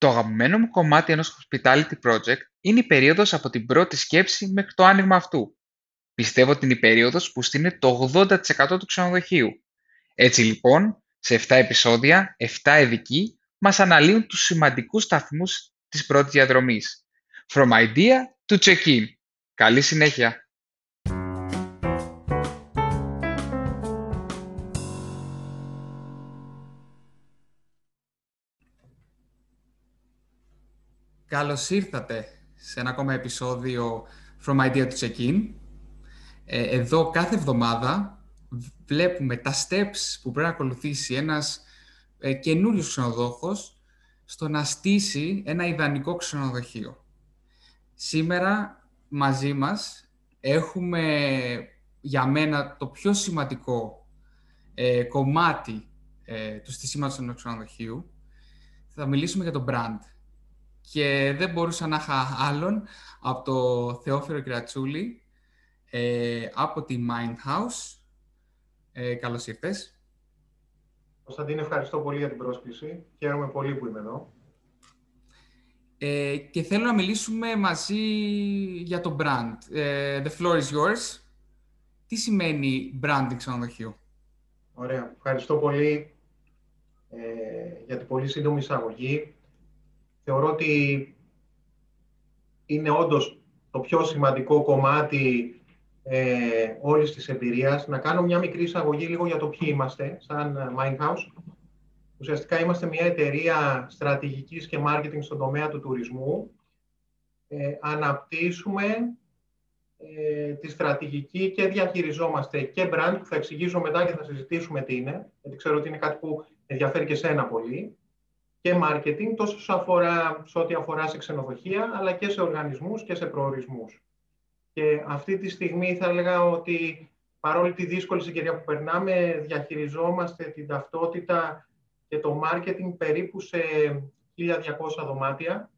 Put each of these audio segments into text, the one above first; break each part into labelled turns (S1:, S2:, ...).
S1: Το αγαπημένο μου κομμάτι ενός hospitality project είναι η περίοδος από την πρώτη σκέψη μέχρι το άνοιγμα αυτού. Πιστεύω ότι είναι η περίοδος που στείνει το 80% του ξενοδοχείου. Έτσι λοιπόν, σε 7 επεισόδια, 7 ειδικοί μας αναλύουν τους σημαντικούς σταθμούς της πρώτης διαδρομής. From idea to check-in. Καλή συνέχεια! Καλώς ήρθατε σε ένα ακόμα επεισόδιο From Idea to Check-in. Ε, εδώ κάθε εβδομάδα βλέπουμε τα steps που πρέπει να ακολουθήσει ένας ε, καινούριος ξενοδόχος στο να στήσει ένα ιδανικό ξενοδοχείο. Σήμερα μαζί μας έχουμε για μένα το πιο σημαντικό ε, κομμάτι ε, του στήσιματος ενός ξενοδοχείου. Θα μιλήσουμε για το brand και δεν μπορούσα να είχα άλλον από το Θεόφερο Κρατσούλη ε, από τη Mindhouse. Ε, καλώς ήρθες.
S2: Κωνσταντίνε, ευχαριστώ πολύ για την πρόσκληση. Χαίρομαι πολύ που είμαι εδώ.
S1: Ε, και θέλω να μιλήσουμε μαζί για το brand. Ε, the floor is yours. Τι σημαίνει branding ξενοδοχείου;
S2: Ωραία. Ευχαριστώ πολύ ε, για την πολύ σύντομη εισαγωγή θεωρώ ότι είναι όντως το πιο σημαντικό κομμάτι ε, όλης της εμπειρίας. Να κάνω μια μικρή εισαγωγή λίγο για το ποιοι είμαστε, σαν Mindhouse. Ουσιαστικά είμαστε μια εταιρεία στρατηγικής και marketing στον τομέα του τουρισμού. Ε, αναπτύσσουμε ε, τη στρατηγική και διαχειριζόμαστε και brand, που θα εξηγήσω μετά και θα συζητήσουμε τι είναι, γιατί ξέρω ότι είναι κάτι που ενδιαφέρει και σένα πολύ και marketing, τόσο σε, αφορά, σε ό,τι αφορά σε ξενοδοχεία, αλλά και σε οργανισμούς και σε προορισμούς. Και αυτή τη στιγμή θα έλεγα ότι παρόλη τη δύσκολη συγκυρία που περνάμε, διαχειριζόμαστε την ταυτότητα και το marketing περίπου σε 1.200 δωμάτια.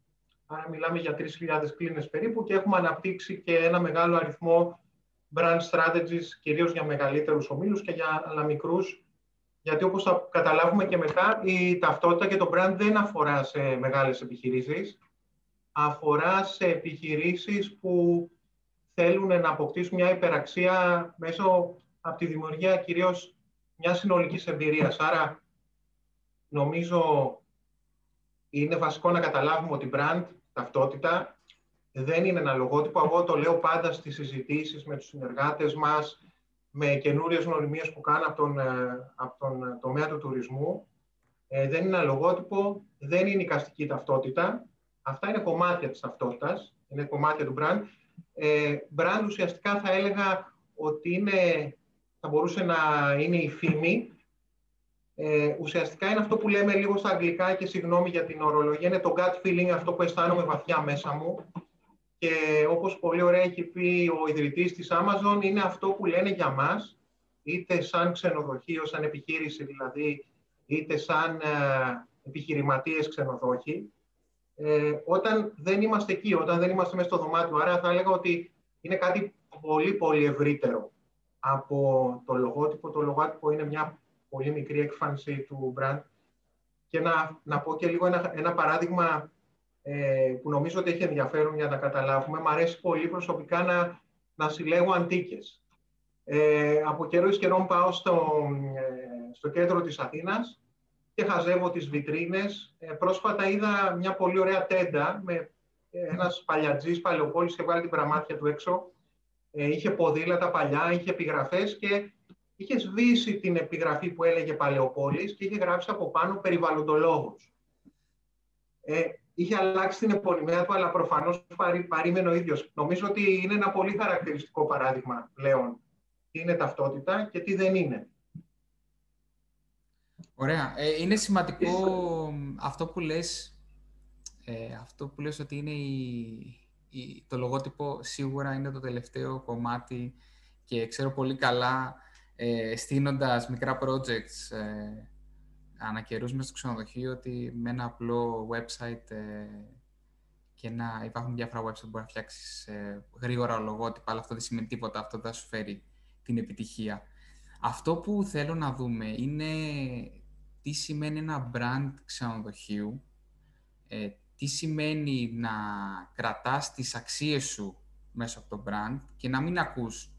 S2: Άρα μιλάμε για 3.000 κλίνες περίπου και έχουμε αναπτύξει και ένα μεγάλο αριθμό brand strategies, κυρίως για μεγαλύτερους ομίλους και για άλλα μικρούς γιατί όπως θα καταλάβουμε και μετά, η ταυτότητα και το brand δεν αφορά σε μεγάλες επιχειρήσεις. Αφορά σε επιχειρήσεις που θέλουν να αποκτήσουν μια υπεραξία μέσω από τη δημιουργία κυρίως μιας συνολικής εμπειρίας. Άρα, νομίζω είναι βασικό να καταλάβουμε ότι brand, ταυτότητα, δεν είναι ένα λογότυπο. Εγώ το λέω πάντα στις συζητήσεις με τους συνεργάτες μας, με καινούριες γνωριμίες που κάνω από τον, ε, από τον τομέα του τουρισμού. Ε, δεν είναι ένα λογότυπο, δεν είναι η ταυτότητα. Αυτά είναι κομμάτια της ταυτότητας, είναι κομμάτια του brand. Ε, brand ουσιαστικά θα έλεγα ότι είναι, θα μπορούσε να είναι η φήμη. Ε, ουσιαστικά είναι αυτό που λέμε λίγο στα αγγλικά και συγγνώμη για την ορολογία, είναι το gut feeling, αυτό που αισθάνομαι βαθιά μέσα μου. Και όπως πολύ ωραία έχει πει ο ιδρυτής της Amazon, είναι αυτό που λένε για μας, είτε σαν ξενοδοχείο, σαν επιχείρηση δηλαδή, είτε σαν ε, επιχειρηματίες ξενοδόχοι, ε, όταν δεν είμαστε εκεί, όταν δεν είμαστε μέσα στο δωμάτιο. Άρα θα έλεγα ότι είναι κάτι πολύ πολύ ευρύτερο από το λογότυπο. Το λογότυπο είναι μια πολύ μικρή έκφανση του brand. Και να, να πω και λίγο ένα, ένα παράδειγμα ε, που νομίζω ότι έχει ενδιαφέρον για να καταλάβουμε. Μ' αρέσει πολύ προσωπικά να, να συλλέγω αντίκες. Ε, από καιρό εις καιρό πάω στο, ε, στο κέντρο της Αθήνας και χαζεύω τις βιτρίνες. Ε, πρόσφατα είδα μια πολύ ωραία τέντα με ένας παλιατζής παλαιοπόλης και βγάλει την πραμάτια του έξω. Ε, είχε ποδήλατα παλιά, είχε επιγραφές και είχε σβήσει την επιγραφή που έλεγε Παλαιοπόλης και είχε γράψει από πάνω περιβαλλοντολόγος. Ε, είχε αλλάξει την επωνυμία του, αλλά προφανώς παρή, παρήμενε ο ίδιος. Νομίζω ότι είναι ένα πολύ χαρακτηριστικό παράδειγμα πλέον τι είναι ταυτότητα και τι δεν είναι.
S1: Ωραία. Ε, είναι σημαντικό αυτό που λες, ε, αυτό που λες ότι είναι η, το λογότυπο σίγουρα είναι το τελευταίο κομμάτι και ξέρω πολύ καλά ε, στείνοντας μικρά projects ε, ανακαιρούσαμε στο ξενοδοχείο ότι με ένα απλό website ε, και να υπάρχουν διάφορα website που μπορεί να φτιάξεις ε, γρήγορα λογότυπα, αλλά αυτό δεν σημαίνει τίποτα. Αυτό δεν θα σου φέρει την επιτυχία. Αυτό που θέλω να δούμε είναι τι σημαίνει ένα brand ξενοδοχείου ε, τι σημαίνει να κρατάς τις αξίες σου μέσα από το brand και να μην ακούς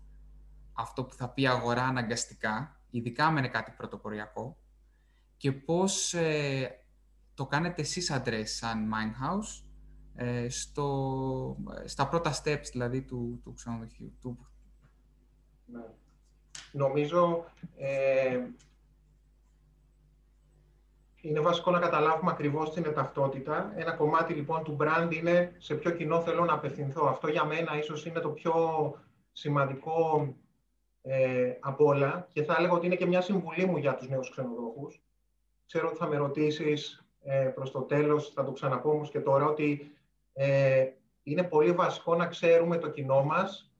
S1: αυτό που θα πει αγορά αναγκαστικά, ειδικά με κάτι πρωτοποριακό, και πώς ε, το κάνετε εσείς address σαν Mindhouse ε, στο, στα πρώτα steps δηλαδή του, του ξενοδοχείου. Του...
S2: Ναι. Νομίζω ε, είναι βασικό να καταλάβουμε ακριβώς την ταυτότητα. Ένα κομμάτι λοιπόν του brand είναι σε ποιο κοινό θέλω να απευθυνθώ. Αυτό για μένα ίσως είναι το πιο σημαντικό ε, από όλα και θα έλεγα ότι είναι και μια συμβουλή μου για τους νέους ξενοδόχους. Ξέρω ότι θα με ρωτήσεις ε, προς το τέλος, θα το ξαναπώ όμως και τώρα, ότι ε, είναι πολύ βασικό να ξέρουμε το κοινό μας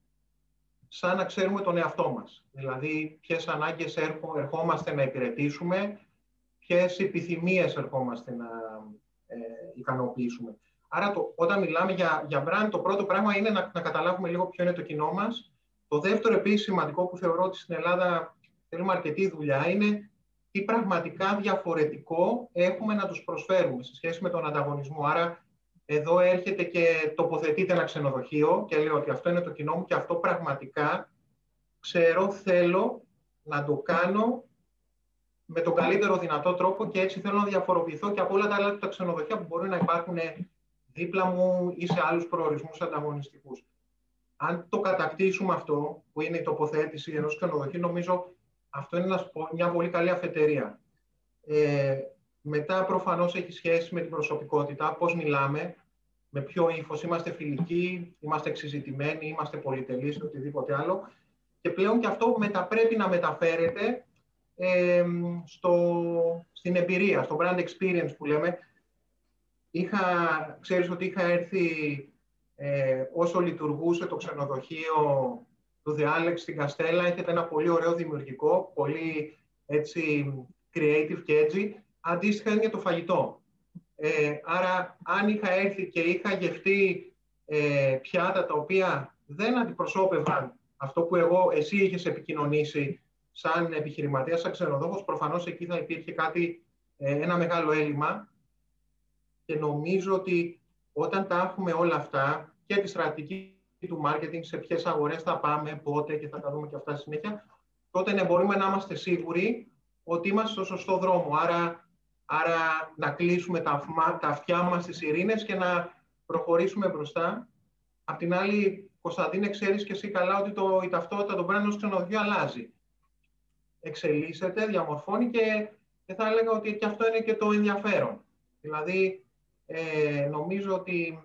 S2: σαν να ξέρουμε τον εαυτό μας. Δηλαδή, ποιες ανάγκες ερχόμαστε να υπηρετήσουμε, ποιες επιθυμίες ερχόμαστε να ε, ικανοποιήσουμε. Άρα, το, όταν μιλάμε για, για brand, το πρώτο πράγμα είναι να, να καταλάβουμε λίγο ποιο είναι το κοινό μας. Το δεύτερο, επίσης, σημαντικό που θεωρώ ότι στην Ελλάδα θέλουμε αρκετή δουλειά, είναι τι πραγματικά διαφορετικό έχουμε να τους προσφέρουμε σε σχέση με τον ανταγωνισμό. Άρα, εδώ έρχεται και τοποθετείται ένα ξενοδοχείο και λέω ότι αυτό είναι το κοινό μου και αυτό πραγματικά ξέρω, θέλω να το κάνω με τον καλύτερο δυνατό τρόπο και έτσι θέλω να διαφοροποιηθώ και από όλα τα άλλα τα ξενοδοχεία που μπορεί να υπάρχουν δίπλα μου ή σε άλλους προορισμούς ανταγωνιστικούς. Αν το κατακτήσουμε αυτό, που είναι η τοποθέτηση ενός ξενοδοχείου, νομίζω αυτό είναι μια πολύ καλή αφετηρία. Ε, μετά προφανώς έχει σχέση με την προσωπικότητα, πώς μιλάμε, με ποιο ύφος, είμαστε φιλικοί, είμαστε εξυζητημένοι, είμαστε πολυτελείς, οτιδήποτε άλλο. Και πλέον και αυτό μετα, πρέπει να μεταφέρεται ε, στο, στην εμπειρία, στο brand experience που λέμε. Είχα, ξέρεις ότι είχα έρθει ε, όσο λειτουργούσε το ξενοδοχείο του The Alex στην Καστέλα. Έχετε ένα πολύ ωραίο δημιουργικό, πολύ έτσι creative και edgy. Αντίστοιχα είναι και το φαγητό. Ε, άρα, αν είχα έρθει και είχα γευτεί ε, πιάτα τα οποία δεν αντιπροσώπευαν αυτό που εγώ, εσύ είχες επικοινωνήσει σαν επιχειρηματίας, σαν ξενοδόχος, προφανώς εκεί θα υπήρχε κάτι, ε, ένα μεγάλο έλλειμμα και νομίζω ότι όταν τα έχουμε όλα αυτά και τη στρατηγική του marketing, σε ποιες αγορές θα πάμε, πότε και θα τα δούμε και αυτά συνέχεια, τότε ναι, μπορούμε να είμαστε σίγουροι ότι είμαστε στο σωστό δρόμο. Άρα, άρα να κλείσουμε τα, τα αυτιά μας στις ειρήνες και να προχωρήσουμε μπροστά. Απ' την άλλη, Κωνσταντίνε, ξέρεις και εσύ καλά ότι το, η ταυτότητα των brand ξενοδοχείου αλλάζει εξελίσσεται, διαμορφώνει και, και θα έλεγα ότι και αυτό είναι και το ενδιαφέρον. Δηλαδή, ε, νομίζω ότι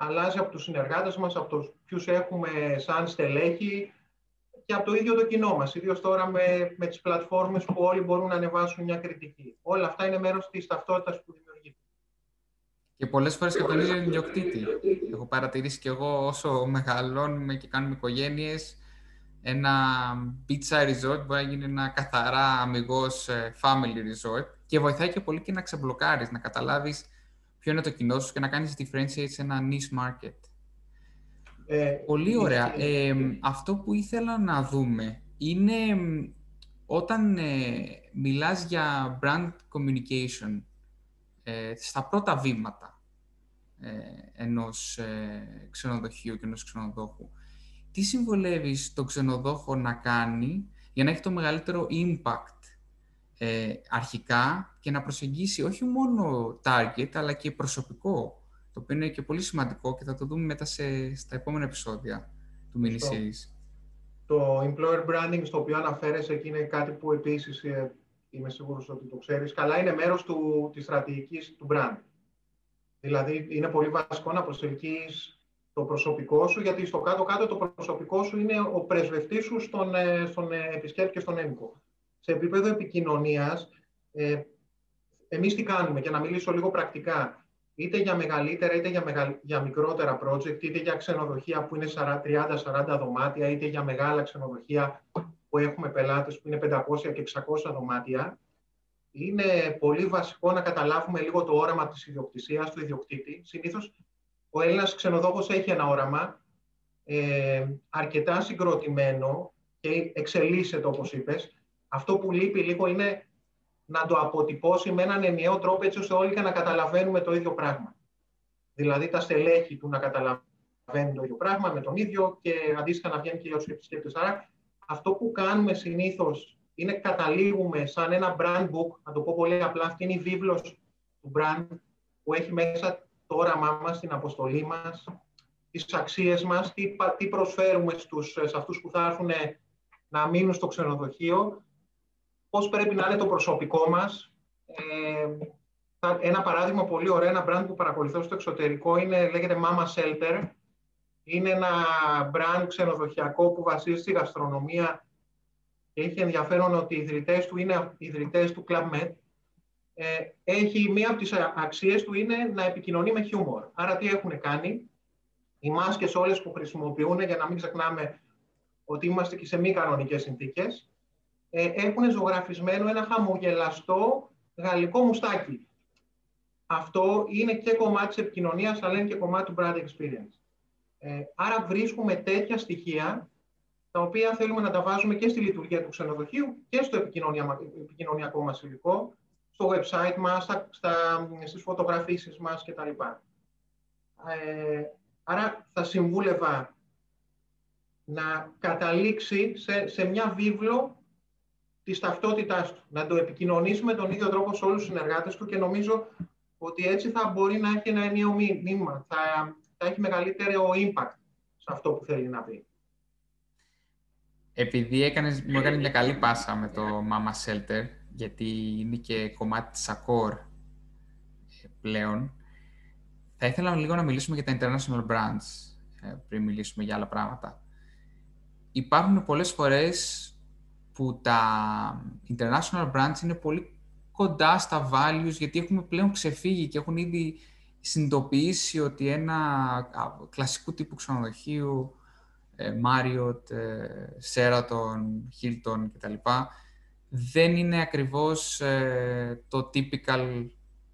S2: αλλάζει από τους συνεργάτες μας, από τους ποιους έχουμε σαν στελέχη και από το ίδιο το κοινό μας, ιδίως τώρα με, με τις πλατφόρμες που όλοι μπορούν να ανεβάσουν μια κριτική. Όλα αυτά είναι μέρος της ταυτότητας που δημιουργείται.
S1: Και πολλές φορές και τον ίδιο ιδιοκτήτη. Έχω παρατηρήσει και εγώ όσο μεγαλώνουμε και κάνουμε οικογένειες, ένα beachside resort μπορεί να γίνει ένα καθαρά αμυγός ε, family resort και βοηθάει και πολύ και να ξεμπλοκάρεις, να καταλάβεις ποιο είναι το κοινό σου και να κάνεις differentiate σε ένα niche market. Ε, πολύ ωραία. Ε, αυτό που ήθελα να δούμε είναι όταν ε, μιλάς για brand communication ε, στα πρώτα βήματα ε, ενός ξενοδοχείου και ενός ξενοδόχου τι συμβολεύεις τον ξενοδόχο να κάνει για να έχει το μεγαλύτερο impact ε, αρχικά και να προσεγγίσει όχι μόνο target, αλλά και προσωπικό, το οποίο είναι και πολύ σημαντικό και θα το δούμε μετά σε, στα επόμενα επεισόδια του mini series.
S2: Το employer branding στο οποίο αναφέρεσαι εκεί είναι κάτι που επίσης ε, είμαι σίγουρος ότι το ξέρεις καλά, είναι μέρος του, της στρατηγικής του brand. Δηλαδή είναι πολύ βασικό να προσελκύεις το προσωπικό σου, γιατί στο κάτω-κάτω το προσωπικό σου είναι ο πρεσβευτής σου στον, ε, στον ε, επισκέπτη και στον έμπικο. Σε επίπεδο επικοινωνίας, ε, εμείς τι κάνουμε, και να μιλήσω λίγο πρακτικά, είτε για μεγαλύτερα είτε για, για μικρότερα project, είτε για ξενοδοχεία που είναι 30-40 δωμάτια, είτε για μεγάλα ξενοδοχεία που έχουμε πελάτες που είναι 500 και 600 δωμάτια, είναι πολύ βασικό να καταλάβουμε λίγο το όραμα της ιδιοκτησίας του ιδιοκτήτη. Συνήθως ο Έλληνας ξενοδόχος έχει ένα όραμα ε, αρκετά συγκροτημένο και εξελίσσεται όπως είπες. Αυτό που λείπει λίγο είναι να το αποτυπώσει με έναν ενιαίο τρόπο έτσι ώστε όλοι να καταλαβαίνουμε το ίδιο πράγμα. Δηλαδή τα στελέχη του να καταλαβαίνουν το ίδιο πράγμα με τον ίδιο και αντίστοιχα να βγαίνει και για του επισκέπτε. Άρα αυτό που κάνουμε συνήθως είναι καταλήγουμε σαν ένα brand book, να το πω πολύ απλά, αυτή είναι η βίβλος του brand που έχει μέσα το όραμά μας, την αποστολή μας, τις αξίες μας, τι, τι προσφέρουμε στους, σε αυτούς που θα έρθουν να μείνουν στο ξενοδοχείο, πώς πρέπει να είναι το προσωπικό μας. Ε, ένα παράδειγμα πολύ ωραίο, ένα brand που παρακολουθώ στο εξωτερικό, είναι, λέγεται Mama Shelter. Είναι ένα brand ξενοδοχειακό που βασίζεται στη γαστρονομία και έχει ενδιαφέρον ότι οι ιδρυτές του είναι ιδρυτές του Club Med. Ε, έχει μία από τις αξίες του είναι να επικοινωνεί με χιούμορ. Άρα τι έχουν κάνει, οι μάσκες όλες που χρησιμοποιούν, για να μην ξεχνάμε ότι είμαστε και σε μη κανονικές συνθήκες, ε, έχουν ζωγραφισμένο ένα χαμογελαστό γαλλικό μουστάκι. Αυτό είναι και κομμάτι της επικοινωνίας, αλλά είναι και κομμάτι του brand experience. Ε, άρα βρίσκουμε τέτοια στοιχεία, τα οποία θέλουμε να τα βάζουμε και στη λειτουργία του ξενοδοχείου και στο επικοινωνιακό μας υλικό, στο website μας, στα, στα, στις φωτογραφίσεις μας κτλ. Ε, άρα θα συμβούλευα να καταλήξει σε, σε μια βίβλο της ταυτότητάς του. Να το επικοινωνήσουμε τον ίδιο τρόπο σε όλους τους συνεργάτες του και νομίζω ότι έτσι θα μπορεί να έχει ένα ενίο μήνυμα. Θα, θα έχει μεγαλύτερο impact σε αυτό που θέλει να πει.
S1: Επειδή έκανες, μου έκανε μια καλή πάσα με το Mama Shelter, γιατί είναι και κομμάτι της Accor ε, πλέον, θα ήθελα λίγο να μιλήσουμε για τα international brands, ε, πριν μιλήσουμε για άλλα πράγματα. Υπάρχουν πολλές φορές που τα international brands είναι πολύ κοντά στα values, γιατί έχουμε πλέον ξεφύγει και έχουν ήδη συνειδητοποιήσει ότι ένα κλασικού τύπου ξενοδοχείου, ε, Marriott, ε, Sheraton, Hilton κτλ. δεν είναι ακριβώς ε, το typical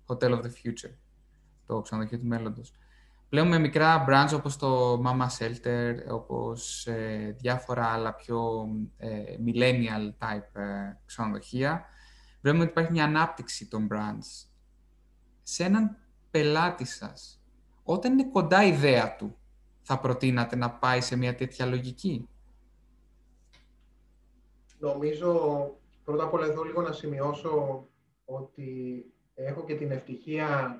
S1: hotel of the future, το ξενοδοχείο του μέλλοντος. Πλέον με μικρά brands όπως το Mama Shelter, όπως ε, διάφορα άλλα πιο ε, millennial type ε, ξενοδοχεία, βλέπουμε ότι υπάρχει μια ανάπτυξη των brands. Σε έναν πελάτη σας, όταν είναι κοντά η ιδέα του, θα προτείνατε να πάει σε μια τέτοια λογική;
S2: Νομίζω, πρώτα απ' όλα εδώ λίγο να σημειώσω ότι έχω και την ευτυχία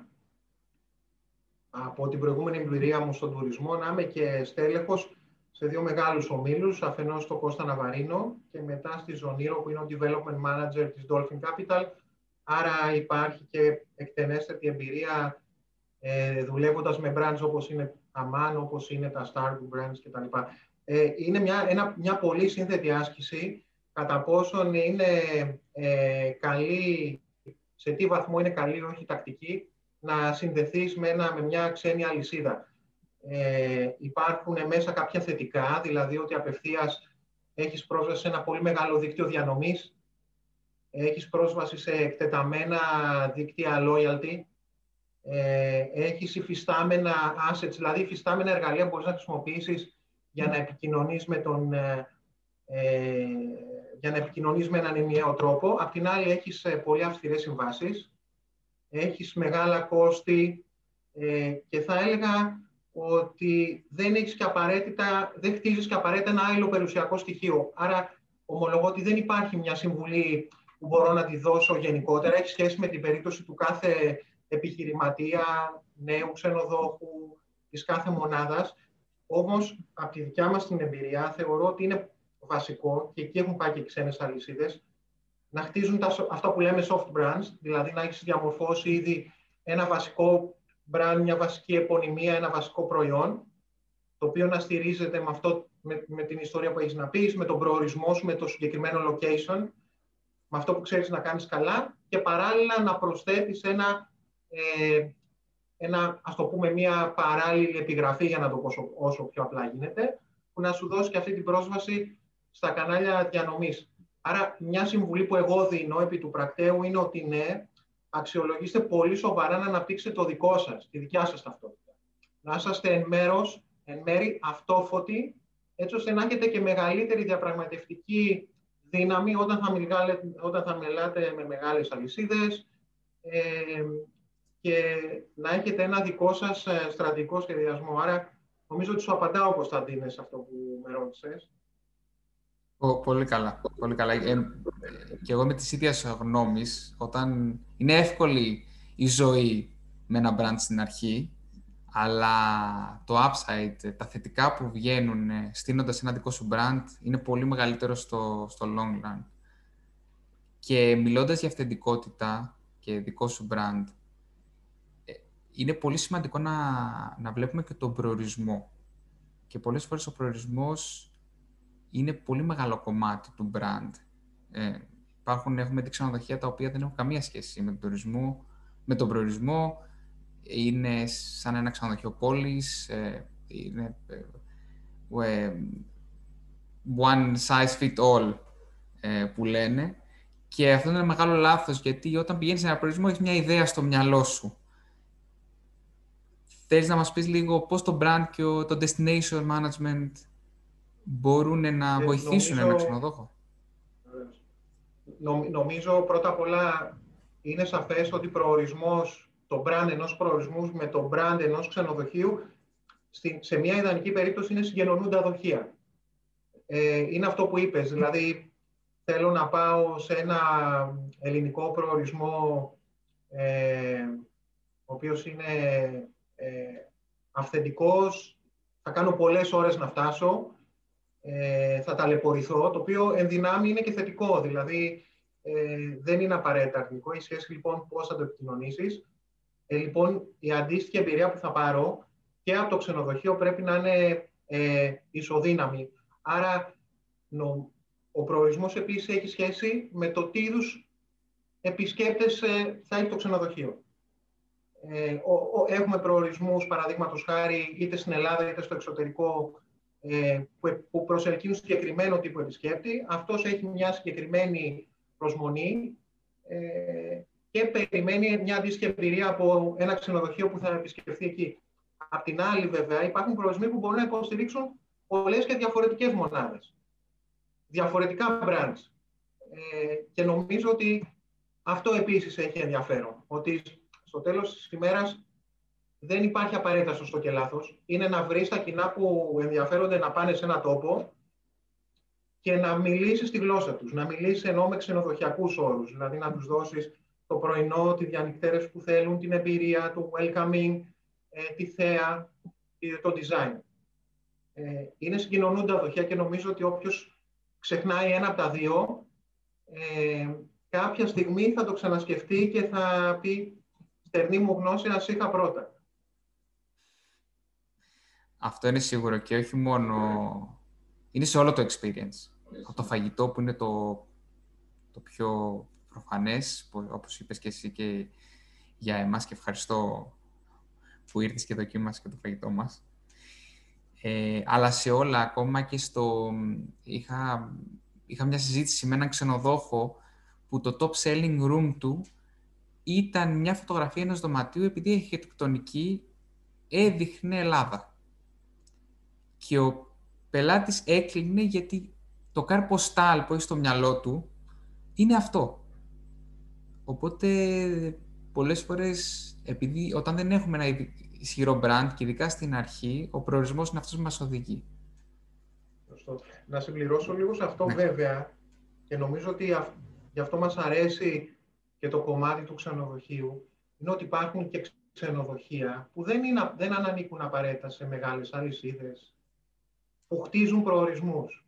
S2: από την προηγούμενη εμπειρία μου στον τουρισμό να είμαι και στέλεχος σε δύο μεγάλους ομίλους, αφενός στο Κώστα Ναβαρίνο και μετά στη Ζωνήρο που είναι ο Development Manager της Dolphin Capital. Άρα υπάρχει και εκτενέστερη εμπειρία ε, δουλεύοντας με brands όπως είναι Aman, όπως είναι τα Starbucks brands κτλ. Ε, είναι μια, ένα, μια πολύ σύνθετη άσκηση κατά πόσον είναι ε, καλή, σε τι βαθμό είναι καλή όχι τακτική να συνδεθείς με, ένα, με μια ξένη αλυσίδα. Ε, υπάρχουν μέσα κάποια θετικά, δηλαδή ότι απευθείας έχεις πρόσβαση σε ένα πολύ μεγάλο δίκτυο διανομής, έχεις πρόσβαση σε εκτεταμένα δίκτυα loyalty, ε, έχεις υφιστάμενα assets, δηλαδή υφιστάμενα εργαλεία μπορείς να χρησιμοποιήσεις για να επικοινωνείς με τον, ε, ε για να επικοινωνείς με έναν ενιαίο τρόπο. Απ' την άλλη έχεις ε, πολύ αυστηρές συμβάσεις, έχεις μεγάλα κόστη ε, και θα έλεγα ότι δεν έχεις και απαραίτητα, δεν χτίζεις και απαραίτητα ένα άλλο περιουσιακό στοιχείο. Άρα ομολογώ ότι δεν υπάρχει μια συμβουλή που μπορώ να τη δώσω γενικότερα. Έχει σχέση με την περίπτωση του κάθε επιχειρηματία, νέου ξενοδόχου, της κάθε μονάδας. Όμως, από τη δικιά μας την εμπειρία, θεωρώ ότι είναι βασικό, και εκεί έχουν πάει και ξένες αλυσίδες, να χτίζουν τα, αυτά που λέμε soft brands, δηλαδή να έχεις διαμορφώσει ήδη ένα βασικό brand, μια βασική επωνυμία, ένα βασικό προϊόν, το οποίο να στηρίζεται με, αυτό, με, με την ιστορία που έχεις να πεις, με τον προορισμό σου, με το συγκεκριμένο location, με αυτό που ξέρεις να κάνεις καλά και παράλληλα να προσθέτεις ένα, ε, ένα ας το πούμε, μια παράλληλη επιγραφή, για να το πω όσο, όσο πιο απλά γίνεται, που να σου δώσει και αυτή την πρόσβαση στα κανάλια διανομής. Άρα, μια συμβουλή που εγώ δίνω επί του πρακτέου είναι ότι ναι, αξιολογήστε πολύ σοβαρά να αναπτύξετε το δικό σας, τη δικιά σας ταυτότητα. Να είσαστε εν, μέρος, εν μέρη αυτόφωτοι, έτσι ώστε να έχετε και μεγαλύτερη διαπραγματευτική δύναμη όταν θα, μιλάτε, όταν θα μιλάτε με μεγάλες αλυσίδες ε, και να έχετε ένα δικό σας ε, στρατηγικό σχεδιασμό. Άρα, νομίζω ότι σου απαντάω, Κωνσταντίνε, σε αυτό που με ρώτησες.
S1: Πολύ καλά. Πολύ καλά. Ε, και εγώ με τις ίδιες γνώμης, όταν είναι εύκολη η ζωή με ένα brand στην αρχή, αλλά το upside, τα θετικά που βγαίνουν στείνοντας ένα δικό σου brand, είναι πολύ μεγαλύτερο στο, στο long run. Και μιλώντας για αυθεντικότητα και δικό σου brand, ε, είναι πολύ σημαντικό να, να βλέπουμε και τον προορισμό. Και πολλές φορές ο προορισμός είναι πολύ μεγάλο κομμάτι του brand. Ε, υπάρχουν, έχουμε δει ξενοδοχεία τα οποία δεν έχουν καμία σχέση με τον τουρισμό, με τον προορισμό. Είναι σαν ένα ξενοδοχείο πόλης, ε, είναι ε, ε, one size fit all ε, που λένε. Και αυτό είναι ένα μεγάλο λάθος, γιατί όταν πηγαίνεις σε ένα προορισμό έχεις μια ιδέα στο μυαλό σου. Θέλεις να μας πεις λίγο πώς το brand και το destination management μπορούν να ε, βοηθήσουν νομίζω, ένα ξενοδόχο.
S2: νομίζω πρώτα απ' όλα είναι σαφές ότι προορισμός, το brand ενός προορισμούς με το brand ενός ξενοδοχείου σε μια ιδανική περίπτωση είναι συγγενονούντα δοχεία. Ε, είναι αυτό που είπες, δηλαδή θέλω να πάω σε ένα ελληνικό προορισμό ε, ο οποίος είναι ε, αυθεντικός, θα κάνω πολλές ώρες να φτάσω, ε, θα ταλαιπωρηθώ, το οποίο εν δυνάμει είναι και θετικό, δηλαδή ε, δεν είναι απαραίτητα αρνητικό. Η σχέση λοιπόν πώς θα το επικοινωνήσεις. Ε, λοιπόν, η αντίστοιχη εμπειρία που θα πάρω και από το ξενοδοχείο πρέπει να είναι ε, ισοδύναμη. Άρα, νο, ο προορισμός επίσης έχει σχέση με το τι είδους επισκέπτες ε, θα έχει το ξενοδοχείο. Ε, ο, ο, έχουμε προορισμούς, παραδείγματος χάρη, είτε στην Ελλάδα είτε στο εξωτερικό, ε, που προσελκύουν συγκεκριμένο τύπο επισκέπτη. Αυτός έχει μια συγκεκριμένη προσμονή ε, και περιμένει μια αντίστοιχη εμπειρία από ένα ξενοδοχείο που θα επισκεφθεί εκεί. Απ' την άλλη, βέβαια, υπάρχουν προορισμοί που μπορούν να υποστηρίξουν πολλές και διαφορετικές μονάδες. Διαφορετικά brands. Ε, και νομίζω ότι αυτό επίσης έχει ενδιαφέρον. Ότι στο τέλος της ημέρας δεν υπάρχει απαραίτητα σωστό και λάθος. Είναι να βρεις τα κοινά που ενδιαφέρονται να πάνε σε ένα τόπο και να μιλήσεις τη γλώσσα τους. Να μιλήσεις ενώ με ξενοδοχειακούς όρους. Δηλαδή να τους δώσεις το πρωινό, τη διανυκτέρευση που θέλουν, την εμπειρία, το welcoming, ε, τη θέα, το design. Ε, είναι συγκοινωνούντα δοχεία και νομίζω ότι όποιος ξεχνάει ένα από τα δύο, ε, κάποια στιγμή θα το ξανασκεφτεί και θα πει στερνή μου γνώση να είχα πρώτα.
S1: Αυτό είναι σίγουρο και όχι μόνο... Είναι σε όλο το experience. Από το φαγητό που είναι το, το πιο προφανές, όπως είπες και εσύ και για εμάς και ευχαριστώ που ήρθες και δοκίμασες και το φαγητό μας. Ε, αλλά σε όλα, ακόμα και στο... Είχα, είχα μια συζήτηση με έναν ξενοδόχο που το top selling room του ήταν μια φωτογραφία ενός δωματίου επειδή η αρχιτεκτονική έδειχνε Ελλάδα και ο πελάτης έκλεινε γιατί το καρποστάλ που έχει στο μυαλό του είναι αυτό. Οπότε πολλές φορές, επειδή όταν δεν έχουμε ένα ισχυρό brand και ειδικά στην αρχή, ο προορισμός είναι αυτός που μας οδηγεί.
S2: Να συμπληρώσω λίγο σε αυτό ναι. βέβαια και νομίζω ότι γι' αυτό μας αρέσει και το κομμάτι του ξενοδοχείου είναι ότι υπάρχουν και ξενοδοχεία που δεν, είναι, δεν ανήκουν απαραίτητα σε μεγάλες αλυσίδες που χτίζουν προορισμούς.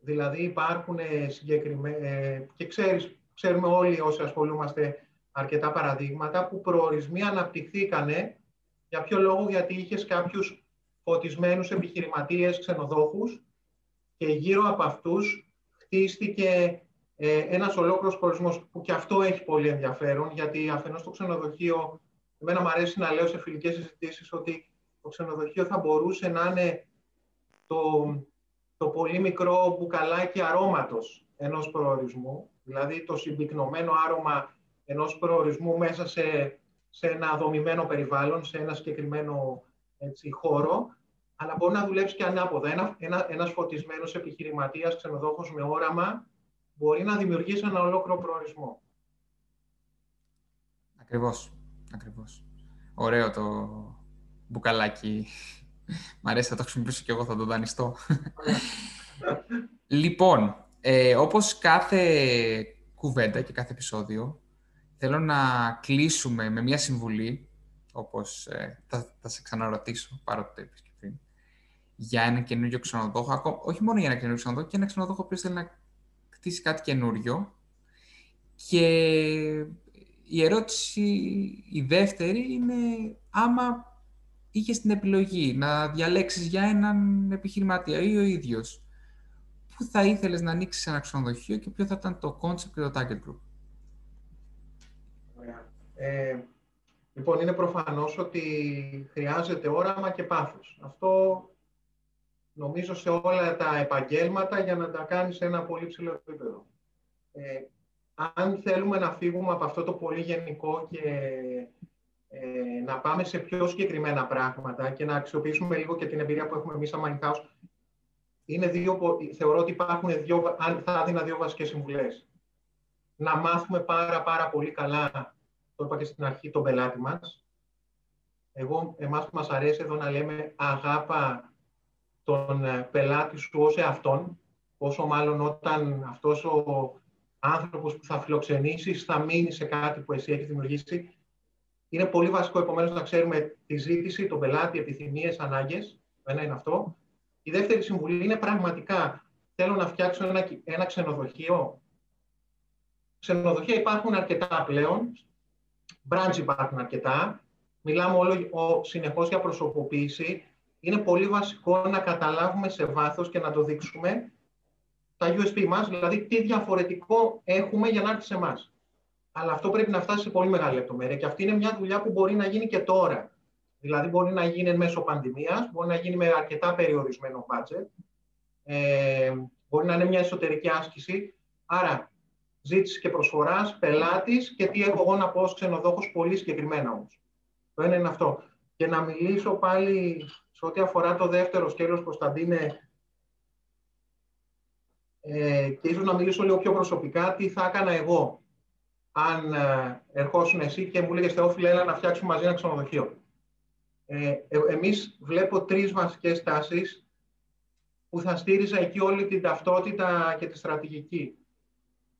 S2: Δηλαδή υπάρχουν συγκεκριμένα, και ξέρεις, ξέρουμε όλοι όσοι ασχολούμαστε αρκετά παραδείγματα, που προορισμοί αναπτυχθήκανε, για ποιο λόγο, γιατί είχες κάποιους φωτισμένους επιχειρηματίες ξενοδόχους και γύρω από αυτούς χτίστηκε ε, ένας ολόκληρος προορισμός που και αυτό έχει πολύ ενδιαφέρον, γιατί αφενός το ξενοδοχείο, εμένα μου αρέσει να λέω σε φιλικές συζητήσεις ότι το ξενοδοχείο θα μπορούσε να είναι το, το πολύ μικρό μπουκαλάκι αρώματος ενός προορισμού, δηλαδή το συμπυκνωμένο άρωμα ενός προορισμού μέσα σε, σε ένα δομημένο περιβάλλον, σε ένα συγκεκριμένο έτσι, χώρο, αλλά μπορεί να δουλέψει και ανάποδα. Ένα, ένα, ένας φωτισμένος επιχειρηματίας, ξενοδόχος με όραμα, μπορεί να δημιουργήσει ένα ολόκληρο προορισμό.
S1: Ακριβώς, ακριβώς. Ωραίο το μπουκαλάκι. Μ' αρέσει, θα το χρησιμοποιήσω και εγώ, θα το δανειστώ. λοιπόν, ε, όπως κάθε κουβέντα και κάθε επεισόδιο, θέλω να κλείσουμε με μια συμβουλή, όπως ε, θα, θα σε ξαναρωτήσω, παρότι το είπες και πριν, για ένα καινούριο ξενοδόχο, όχι μόνο για ένα καινούριο ξενοδόχο, και ένα ξενοδόχο που θέλει να χτίσει κάτι καινούριο. Και η ερώτηση, η δεύτερη, είναι άμα είχε την επιλογή να διαλέξεις για έναν επιχειρηματία ή ο ίδιος, πού θα ήθελες να ανοίξεις ένα ξενοδοχείο και ποιο θα ήταν το concept και το target group;
S2: Ε, λοιπόν, είναι προφανώς ότι χρειάζεται όραμα και πάθος. Αυτό νομίζω σε όλα τα επαγγέλματα για να τα κάνεις σε ένα πολύ ψηλό επίπεδο. Ε, αν θέλουμε να φύγουμε από αυτό το πολύ γενικό και ε, να πάμε σε πιο συγκεκριμένα πράγματα και να αξιοποιήσουμε λίγο και την εμπειρία που έχουμε εμείς σαν Money House, είναι δύο, θεωρώ ότι υπάρχουν δύο, αν θα έδινα δύο βασικές συμβουλές. Να μάθουμε πάρα πάρα πολύ καλά, το είπα και στην αρχή, τον πελάτη μας. Εγώ, εμάς που μας αρέσει εδώ να λέμε αγάπα τον ε, πελάτη σου ως εαυτόν, όσο μάλλον όταν αυτός ο άνθρωπος που θα φιλοξενήσεις θα μείνει σε κάτι που εσύ έχεις δημιουργήσει. Είναι πολύ βασικό επομένως να ξέρουμε τη ζήτηση, τον πελάτη, επιθυμίες, ανάγκες. Ένα είναι αυτό. Η δεύτερη συμβουλή είναι πραγματικά θέλω να φτιάξω ένα, ένα ξενοδοχείο. Ξενοδοχεία υπάρχουν αρκετά πλέον. Branch υπάρχουν αρκετά. Μιλάμε όλο συνεχώς για προσωποποίηση είναι πολύ βασικό να καταλάβουμε σε βάθος και να το δείξουμε τα USP μας, δηλαδή τι διαφορετικό έχουμε για να έρθει σε εμά. Αλλά αυτό πρέπει να φτάσει σε πολύ μεγάλη λεπτομέρεια και αυτή είναι μια δουλειά που μπορεί να γίνει και τώρα. Δηλαδή μπορεί να γίνει μέσω πανδημίας, μπορεί να γίνει με αρκετά περιορισμένο budget, ε, μπορεί να είναι μια εσωτερική άσκηση. Άρα ζήτησης και προσφοράς, πελάτης και τι έχω εγώ να πω ως ξενοδόχος πολύ συγκεκριμένα όμως. Το ένα είναι αυτό. Και να μιλήσω πάλι σε ό,τι αφορά το δεύτερο σκέλος, Κωνσταντίνε, ε, και ίσως να μιλήσω λίγο πιο προσωπικά, τι θα έκανα εγώ αν ε, ερχόσουν εσύ και μου λέγες Θεόφιλε, έλα να φτιάξουμε μαζί ένα ξενοδοχείο. Ε, ε, εμείς βλέπω τρεις βασικές τάσεις που θα στήριζα εκεί όλη την ταυτότητα και τη στρατηγική.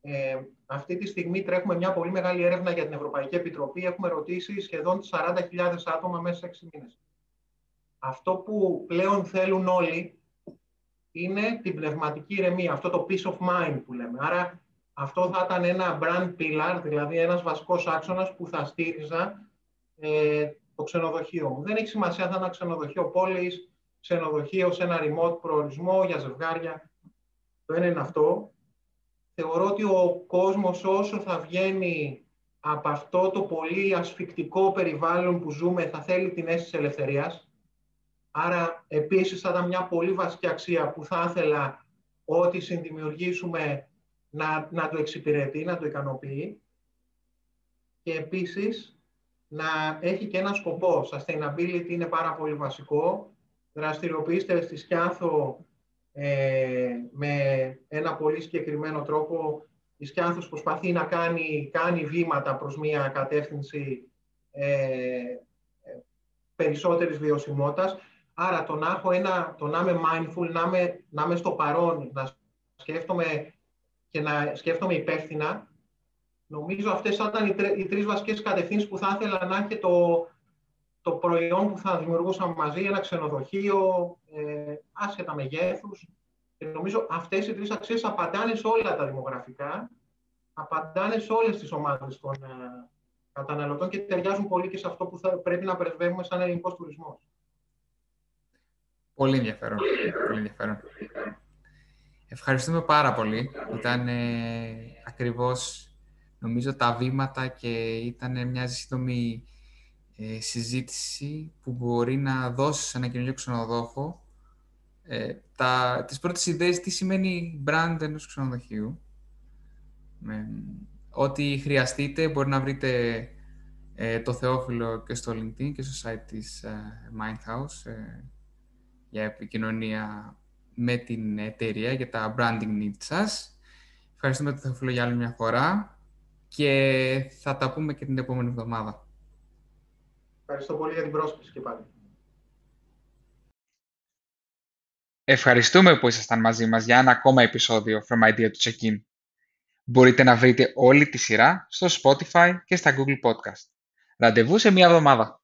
S2: Ε, αυτή τη στιγμή τρέχουμε μια πολύ μεγάλη έρευνα για την Ευρωπαϊκή Επιτροπή. Έχουμε ρωτήσει σχεδόν 40.000 άτομα μέσα σε 6 μήνες. Αυτό που πλέον θέλουν όλοι είναι την πνευματική ηρεμία, αυτό το peace of mind που λέμε. Άρα αυτό θα ήταν ένα brand pillar, δηλαδή ένας βασικός άξονας που θα στήριζα ε, το ξενοδοχείο μου. Δεν έχει σημασία αν θα είναι ένα ξενοδοχείο πόλης, ξενοδοχείο σε ένα remote προορισμό για ζευγάρια. Το ένα είναι αυτό. Θεωρώ ότι ο κόσμος όσο θα βγαίνει από αυτό το πολύ ασφικτικό περιβάλλον που ζούμε θα θέλει την αίσθηση ελευθερίας Άρα, επίσης, θα ήταν μια πολύ βασική αξία που θα ήθελα ό,τι συνδημιουργήσουμε να, να το εξυπηρετεί, να το ικανοποιεί. Και επίσης, να έχει και ένα σκοπό. Sustainability είναι πάρα πολύ βασικό. Δραστηριοποιήστε στη Σκιάθο ε, με ένα πολύ συγκεκριμένο τρόπο. Η Σκιάθος προσπαθεί να κάνει, κάνει βήματα προς μια κατεύθυνση ε, ε περισσότερης βιωσιμότητας. Άρα το να, έχω ένα, το να είμαι mindful, να είμαι, να είμαι στο παρόν, να σκέφτομαι και να σκέφτομαι υπεύθυνα, νομίζω αυτές θα ήταν οι, τρει, οι τρεις βασικές κατευθύνσεις που θα ήθελα να έχει το, το προϊόν που θα δημιουργούσαμε μαζί, ένα ξενοδοχείο, ε, άσχετα μεγέθους. Και νομίζω αυτές οι τρεις αξίες απαντάνε σε όλα τα δημογραφικά, απαντάνε σε όλες τις ομάδες των ε, καταναλωτών και ταιριάζουν πολύ και σε αυτό που θα, πρέπει να πρεσβεύουμε σαν ελληνικός τουρισμός.
S1: Πολύ ενδιαφέρον. Πολύ ενδιαφέρον. Ευχαριστούμε πάρα πολύ. Ήταν ε, ακριβώς, νομίζω, τα βήματα και ήταν μια σύντομη ε, συζήτηση που μπορεί να δώσει σε ένα καινούργιο ξενοδόχο ε, τα, τις πρώτες ιδέες τι σημαίνει brand ενός ξενοδοχείου. ό,τι χρειαστείτε μπορεί να βρείτε ε, το Θεόφιλο και στο LinkedIn και στο site της ε, Mindhouse για επικοινωνία με την εταιρεία για τα branding needs σας. Ευχαριστούμε τον Θεοφίλο για άλλη μια φορά και θα τα πούμε και την επόμενη εβδομάδα.
S2: Ευχαριστώ πολύ για την πρόσκληση και πάλι.
S1: Ευχαριστούμε που ήσασταν μαζί μας για ένα ακόμα επεισόδιο From Idea to Check-in. Μπορείτε να βρείτε όλη τη σειρά στο Spotify και στα Google Podcast. Ραντεβού σε μία εβδομάδα.